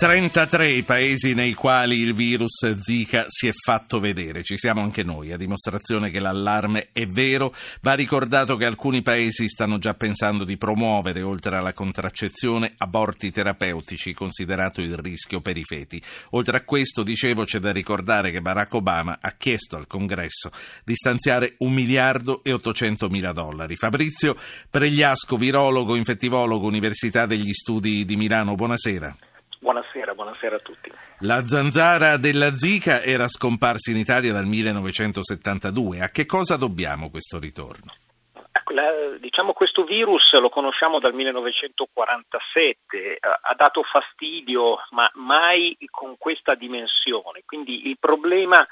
33 i paesi nei quali il virus Zika si è fatto vedere. Ci siamo anche noi, a dimostrazione che l'allarme è vero. Va ricordato che alcuni paesi stanno già pensando di promuovere, oltre alla contraccezione, aborti terapeutici, considerato il rischio per i feti. Oltre a questo, dicevo, c'è da ricordare che Barack Obama ha chiesto al Congresso di stanziare un miliardo e 800 mila dollari. Fabrizio Pregliasco, virologo, infettivologo, Università degli Studi di Milano, buonasera. Buonasera, buonasera, a tutti. La zanzara della Zika era scomparsa in Italia dal 1972. A che cosa dobbiamo questo ritorno? Ecco, la, diciamo questo virus lo conosciamo dal 1947, ha dato fastidio, ma mai con questa dimensione. Quindi il problema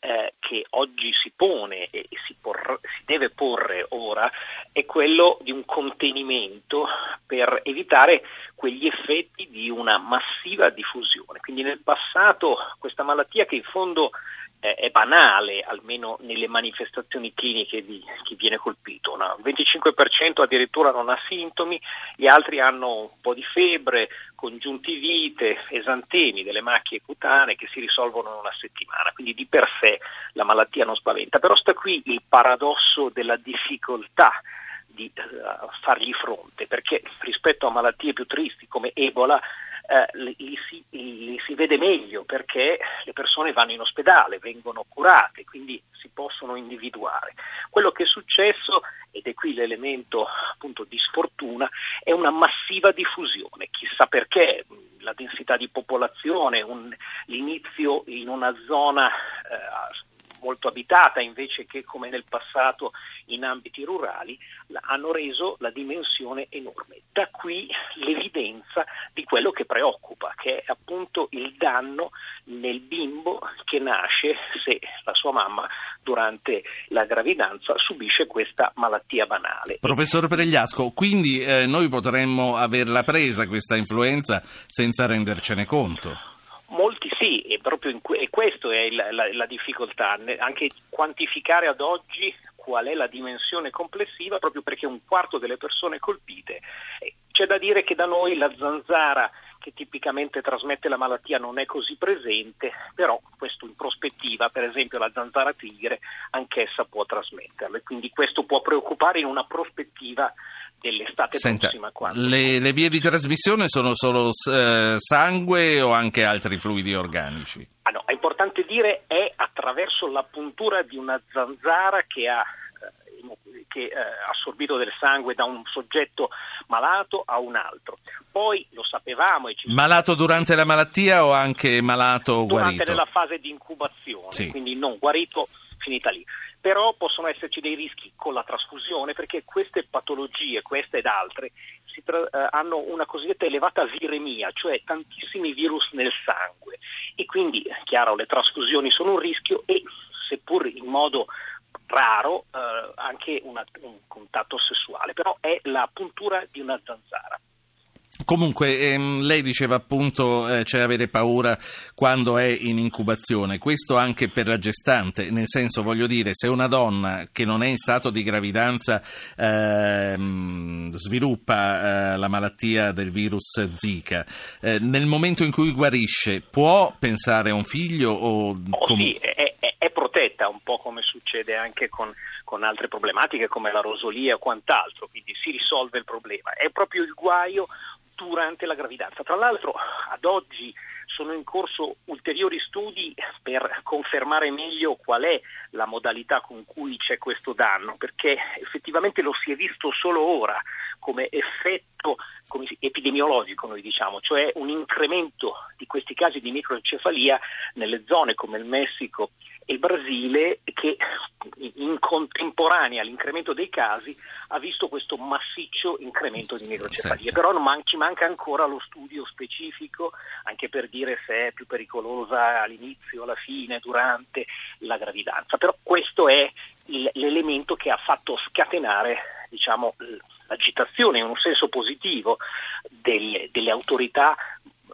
eh, che oggi si pone e si, por- si, deve porre ora è quello di un contenimento per evitare quegli effetti di una massiva diffusione. Quindi nel passato questa malattia che in fondo è banale, almeno nelle manifestazioni cliniche di chi viene colpito. Il 25% addirittura non ha sintomi, gli altri hanno un po' di febbre, congiuntivite, esantemi, delle macchie cutanee che si risolvono in una settimana, quindi di per sé la malattia non spaventa. Però sta qui il paradosso della difficoltà di uh, fargli fronte, perché rispetto a malattie più tristi come Ebola eh, li, si, li, si, vede meglio perché le persone vanno in ospedale, vengono curate, quindi si possono individuare. Quello che è successo, ed è qui l'elemento appunto di sfortuna, è una massiva diffusione, chissà perché la densità di popolazione, un, l'inizio in una zona eh, molto abitata invece che come nel passato in ambiti rurali, hanno reso la dimensione enorme. Da qui l'evidenza di quello che preoccupa, che è appunto il danno nel bimbo che nasce se la sua mamma durante la gravidanza subisce questa malattia banale. Professor Pregliasco, quindi eh, noi potremmo averla presa questa influenza senza rendercene conto? Molti sì, e proprio in, e questa è la, la, la difficoltà, anche quantificare ad oggi qual è la dimensione complessiva, proprio perché un quarto delle persone colpite. C'è da dire che da noi la zanzara che tipicamente trasmette la malattia non è così presente, però questo in prospettiva, per esempio la zanzara tigre, anch'essa può trasmetterla, quindi questo può preoccupare in una prospettiva dell'estate Senta, prossima. Quando... Le, le, vie di trasmissione sono solo eh, sangue o anche altri fluidi organici? Ah no, è importante dire è attraverso la puntura di una zanzara che ha eh, che eh, assorbito del sangue da un soggetto malato a un altro. Poi lo sapevamo. E ci malato durante la malattia o anche malato durante guarito? Durante nella fase di incubazione, sì. quindi non guarito, finita lì però possono esserci dei rischi con la trasfusione perché queste patologie, queste ed altre, tra- eh, hanno una cosiddetta elevata viremia, cioè tantissimi virus nel sangue e quindi, chiaro, le trasfusioni sono un rischio e seppur in modo raro eh, anche una, un contatto sessuale, però è la puntura di una zanzara. Comunque, ehm, lei diceva appunto eh, c'è avere paura quando è in incubazione, questo anche per la gestante, nel senso voglio dire, se una donna che non è in stato di gravidanza ehm, sviluppa eh, la malattia del virus Zika, eh, nel momento in cui guarisce può pensare a un figlio o... Oh, com- sì, è, è, è, protetta, un po' come succede anche con, con altre problematiche come la rosolia o quant'altro, quindi si risolve il problema. È proprio il guaio durante la gravidanza. Tra l'altro ad oggi sono in corso ulteriori studi per confermare meglio qual è la modalità con cui c'è questo danno, perché effettivamente lo si è visto solo ora come effetto come epidemiologico, noi diciamo, cioè un incremento di questi casi di microencefalia nelle zone come il Messico e il Brasile che in contemporanea all'incremento dei casi ha visto questo massiccio incremento di microcefalia, però man- ci manca ancora lo studio specifico anche per dire se è più pericolosa all'inizio, alla fine, durante la gravidanza, però questo è il, l'elemento che ha fatto scatenare diciamo, l'agitazione in un senso positivo delle, delle autorità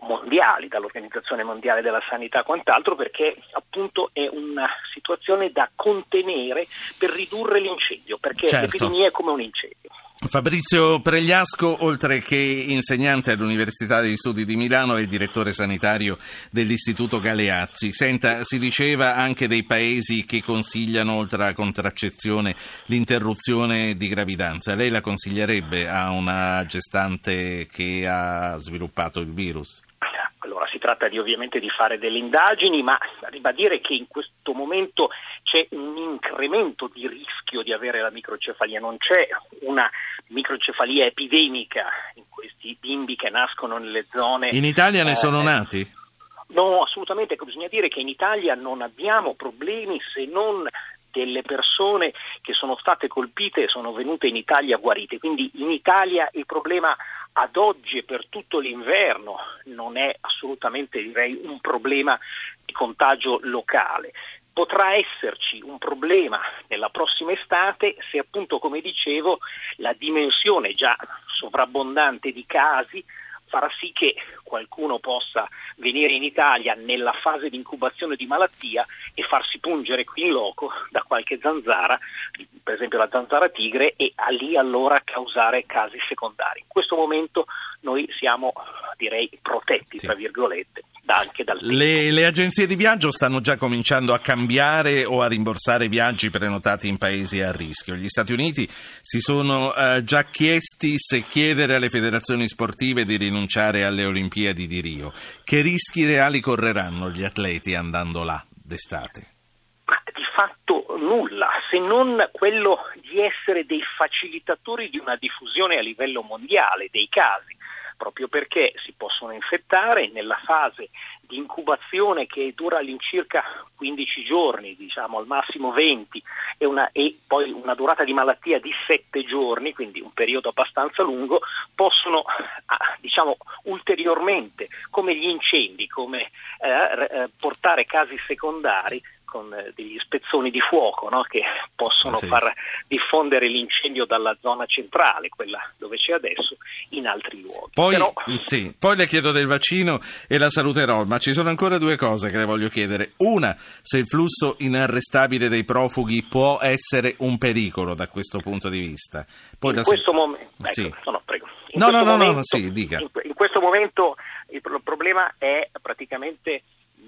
mondiali, dall'Organizzazione Mondiale della Sanità e quant'altro, perché appunto è una situazione da contenere per ridurre l'incendio, perché certo. l'epidemia è come un incendio. Fabrizio Pregliasco, oltre che insegnante all'Università degli Studi di Milano, è il direttore sanitario dell'Istituto Galeazzi. Senta, si diceva anche dei paesi che consigliano, oltre alla contraccezione, l'interruzione di gravidanza. Lei la consiglierebbe a una gestante che ha sviluppato il virus? Tratta di, ovviamente di fare delle indagini, ma ribadire che in questo momento c'è un incremento di rischio di avere la microcefalia, non c'è una microcefalia epidemica in questi bimbi che nascono nelle zone. In Italia ne eh, sono nati? No, assolutamente, bisogna dire che in Italia non abbiamo problemi se non delle persone che sono state colpite e sono venute in Italia guarite. Quindi in Italia il problema ad oggi e per tutto l'inverno non è assolutamente direi, un problema di contagio locale. Potrà esserci un problema nella prossima estate se appunto, come dicevo, la dimensione già sovrabbondante di casi farà sì che qualcuno possa venire in Italia nella fase di incubazione di malattia e farsi pungere qui in loco da qualche zanzara, per esempio la zanzara tigre, e lì allora causare casi secondari. In questo momento noi siamo, direi, protetti, sì. tra virgolette anche dal le, le, agenzie di viaggio stanno già cominciando a cambiare o a rimborsare viaggi prenotati in paesi a rischio. Gli Stati Uniti si sono eh, già chiesti se chiedere alle federazioni sportive di rinunciare alle Olimpiadi di Rio. Che rischi reali correranno gli atleti andando là d'estate? Fatto nulla, se non quello di essere dei facilitatori di una diffusione a livello mondiale dei casi proprio perché si possono infettare nella fase di incubazione che dura all'incirca 15 giorni, diciamo al massimo 20, e, una, e, poi una durata di malattia di 7 giorni, quindi un periodo abbastanza lungo, possono ah, diciamo, ulteriormente, come gli incendi, come eh, eh portare casi secondari con eh, degli spezzoni di fuoco no? che possono sì. far diffondere l'incendio dalla zona centrale, quella dove c'è adesso, in altri luoghi. Poi, Però... Sì, poi le chiedo del vaccino e la saluterò, ma ci sono ancora due cose che le voglio chiedere. Una, se il flusso inarrestabile dei profughi può essere un pericolo da questo punto di vista. Poi in questo se... momento... Ecco, sì. no, no, prego. In no, no, momento, no, no, sì, dica. In, in questo momento il problema è praticamente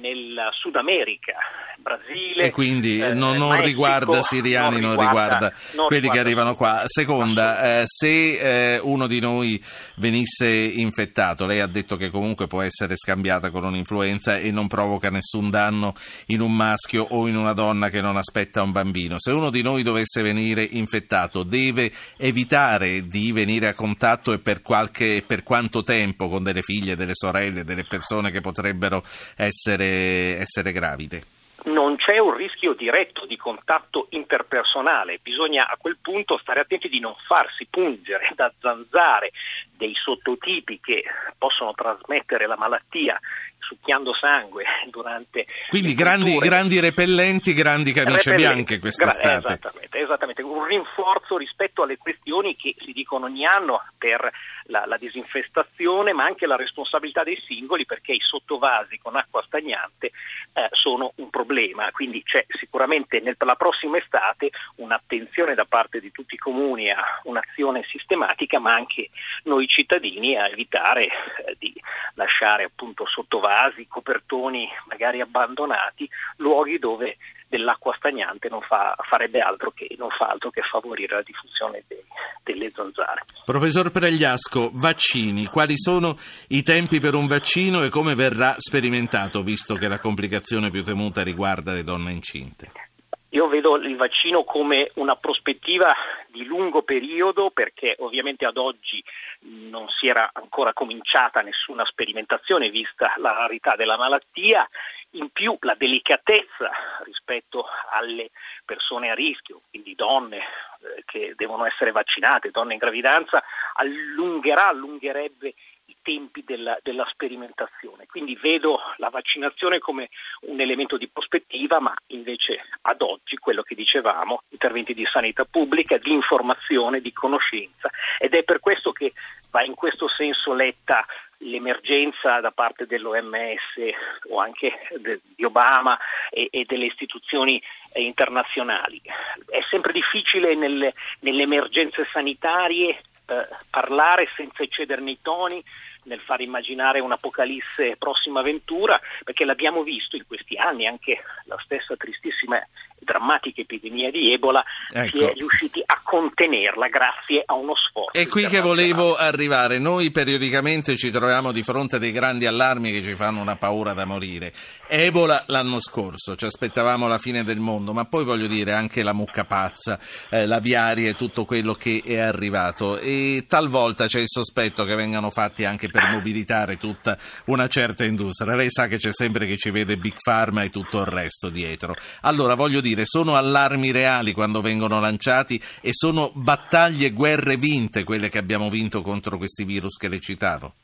nel Sud America, Brasile. E quindi eh, non, non riguarda siriani, non riguarda, non quelli riguarda che arrivano qua. Seconda, eh, se eh, uno di noi venisse infettato, lei ha detto che comunque può essere scambiata con un'influenza e non provoca nessun danno in un maschio o in una donna che non aspetta un bambino. Se uno di noi dovesse venire infettato, deve evitare di venire a contatto e per, qualche, per quanto tempo con delle figlie, delle sorelle, delle persone che potrebbero essere essere gravide? non c'è un rischio diretto di contatto interpersonale, bisogna a quel punto stare attenti di non farsi pungere da zanzare dei sottotipi che possono trasmettere la malattia succhiando sangue durante quindi grandi, grandi, repellenti grandi camicie repellenti, bianche quest'estate gra- esattamente, esattamente, un rinforzo rispetto alle questioni che si dicono ogni anno per la, la disinfestazione ma anche la responsabilità dei singoli perché i sottovasi con acqua stagnante eh, sono un problema. Quindi c'è sicuramente nel, per la prossima estate un'attenzione da parte di tutti i comuni a un'azione sistematica ma anche noi cittadini a evitare eh, di lasciare appunto sottovasi, copertoni magari abbandonati, luoghi dove dell'acqua stagnante non fa, farebbe altro che, fa altro che favorire la diffusione de, delle zanzare. Professor Pregliasco, vaccini, quali sono i tempi per un vaccino e come verrà sperimentato, visto che la complicazione più temuta riguarda le donne incinte? Io vedo il vaccino come una prospettiva di lungo periodo perché ovviamente ad oggi non si era ancora cominciata nessuna sperimentazione vista la rarità della malattia, in più la delicatezza rispetto alle persone a rischio, quindi donne eh, che devono essere vaccinate, donne in gravidanza, allungherà, allungherebbe tempi della, della, sperimentazione. Quindi vedo la vaccinazione come un elemento di prospettiva, ma invece ad oggi quello che dicevamo, interventi di sanità pubblica, di informazione, di conoscenza ed è per questo che va in questo senso letta l'emergenza da parte dell'OMS o anche di Obama e, e delle istituzioni internazionali. È sempre difficile nelle, nelle emergenze sanitarie eh, parlare senza eccedere nei toni, nel far immaginare un'apocalisse prossima avventura, perché l'abbiamo visto in questi anni, anche la stessa tristissima e drammatica epidemia di Ebola, ecco. si è riusciti a contenerla grazie a uno sforzo. È qui che volevo arrivare. Noi periodicamente ci troviamo di fronte a dei grandi allarmi che ci fanno una paura da morire. Ebola l'anno scorso, ci aspettavamo la fine del mondo, ma poi voglio dire anche la mucca pazza, eh, l'aviaria e tutto quello che è arrivato. E talvolta c'è il sospetto che vengano fatti anche per mobilitare tutta una certa industria. Lei sa che c'è sempre chi ci vede Big Pharma e tutto il resto dietro. Allora voglio dire, sono allarmi reali quando vengono lanciati e sono battaglie guerre vinte quelle che abbiamo vinto contro questi virus che le citavo?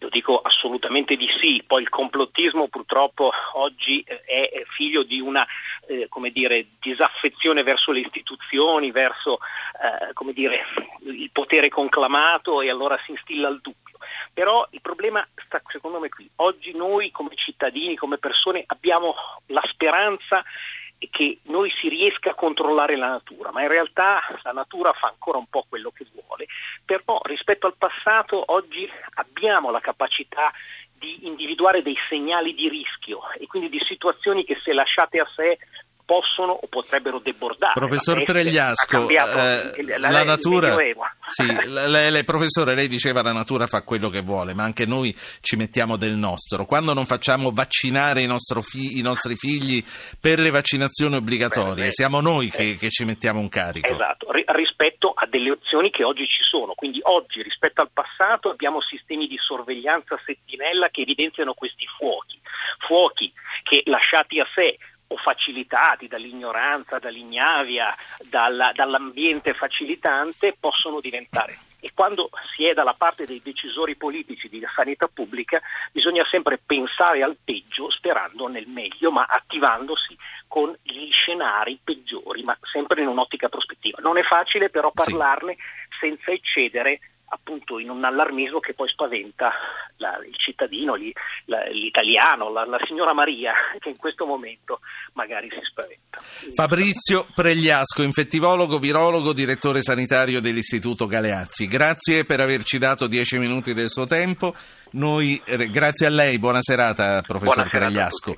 Io dico assolutamente di sì, poi il complottismo purtroppo oggi eh, è figlio di una eh, come dire, disaffezione verso le istituzioni, verso eh, dire, il potere conclamato e allora si instilla il dubbio. Però il problema sta secondo me qui. Oggi noi come cittadini, come persone abbiamo la speranza che noi si riesca a controllare la natura, ma in realtà la natura fa ancora un po' quello che vuole, però rispetto al passato oggi abbiamo la capacità di individuare dei segnali di rischio e quindi di situazioni che se lasciate a sé possono o potrebbero debordare. Professor Pregliasco, eh, la, la natura... Sì, lei, lei, professore, lei diceva la natura fa quello che vuole, ma anche noi ci mettiamo del nostro. Quando non facciamo vaccinare i, fi- i nostri figli per le vaccinazioni obbligatorie, siamo noi che, eh, che, ci mettiamo un carico. Esatto, R- rispetto a delle opzioni che oggi ci sono. Quindi oggi rispetto al passato abbiamo sistemi di sorveglianza sentinella che evidenziano questi fuochi. Fuochi che lasciati a sé facilitati dall'ignoranza, dall'ignavia, dalla, dall'ambiente facilitante possono diventare. E quando si è dalla parte dei decisori politici di sanità pubblica bisogna sempre pensare al peggio sperando nel meglio, ma attivandosi con gli scenari peggiori, ma sempre in un'ottica prospettiva. Non è facile però parlarne sì. senza eccedere appunto in un allarmismo che poi spaventa la, il cittadino, gli, la, l'italiano, la, la, signora Maria che in questo momento magari si spaventa. Fabrizio Pregliasco, infettivologo, virologo, direttore sanitario dell'Istituto Galeazzi. Grazie per averci dato dieci minuti del suo tempo. Noi, eh, grazie a lei, buona serata professor buona Pregliasco.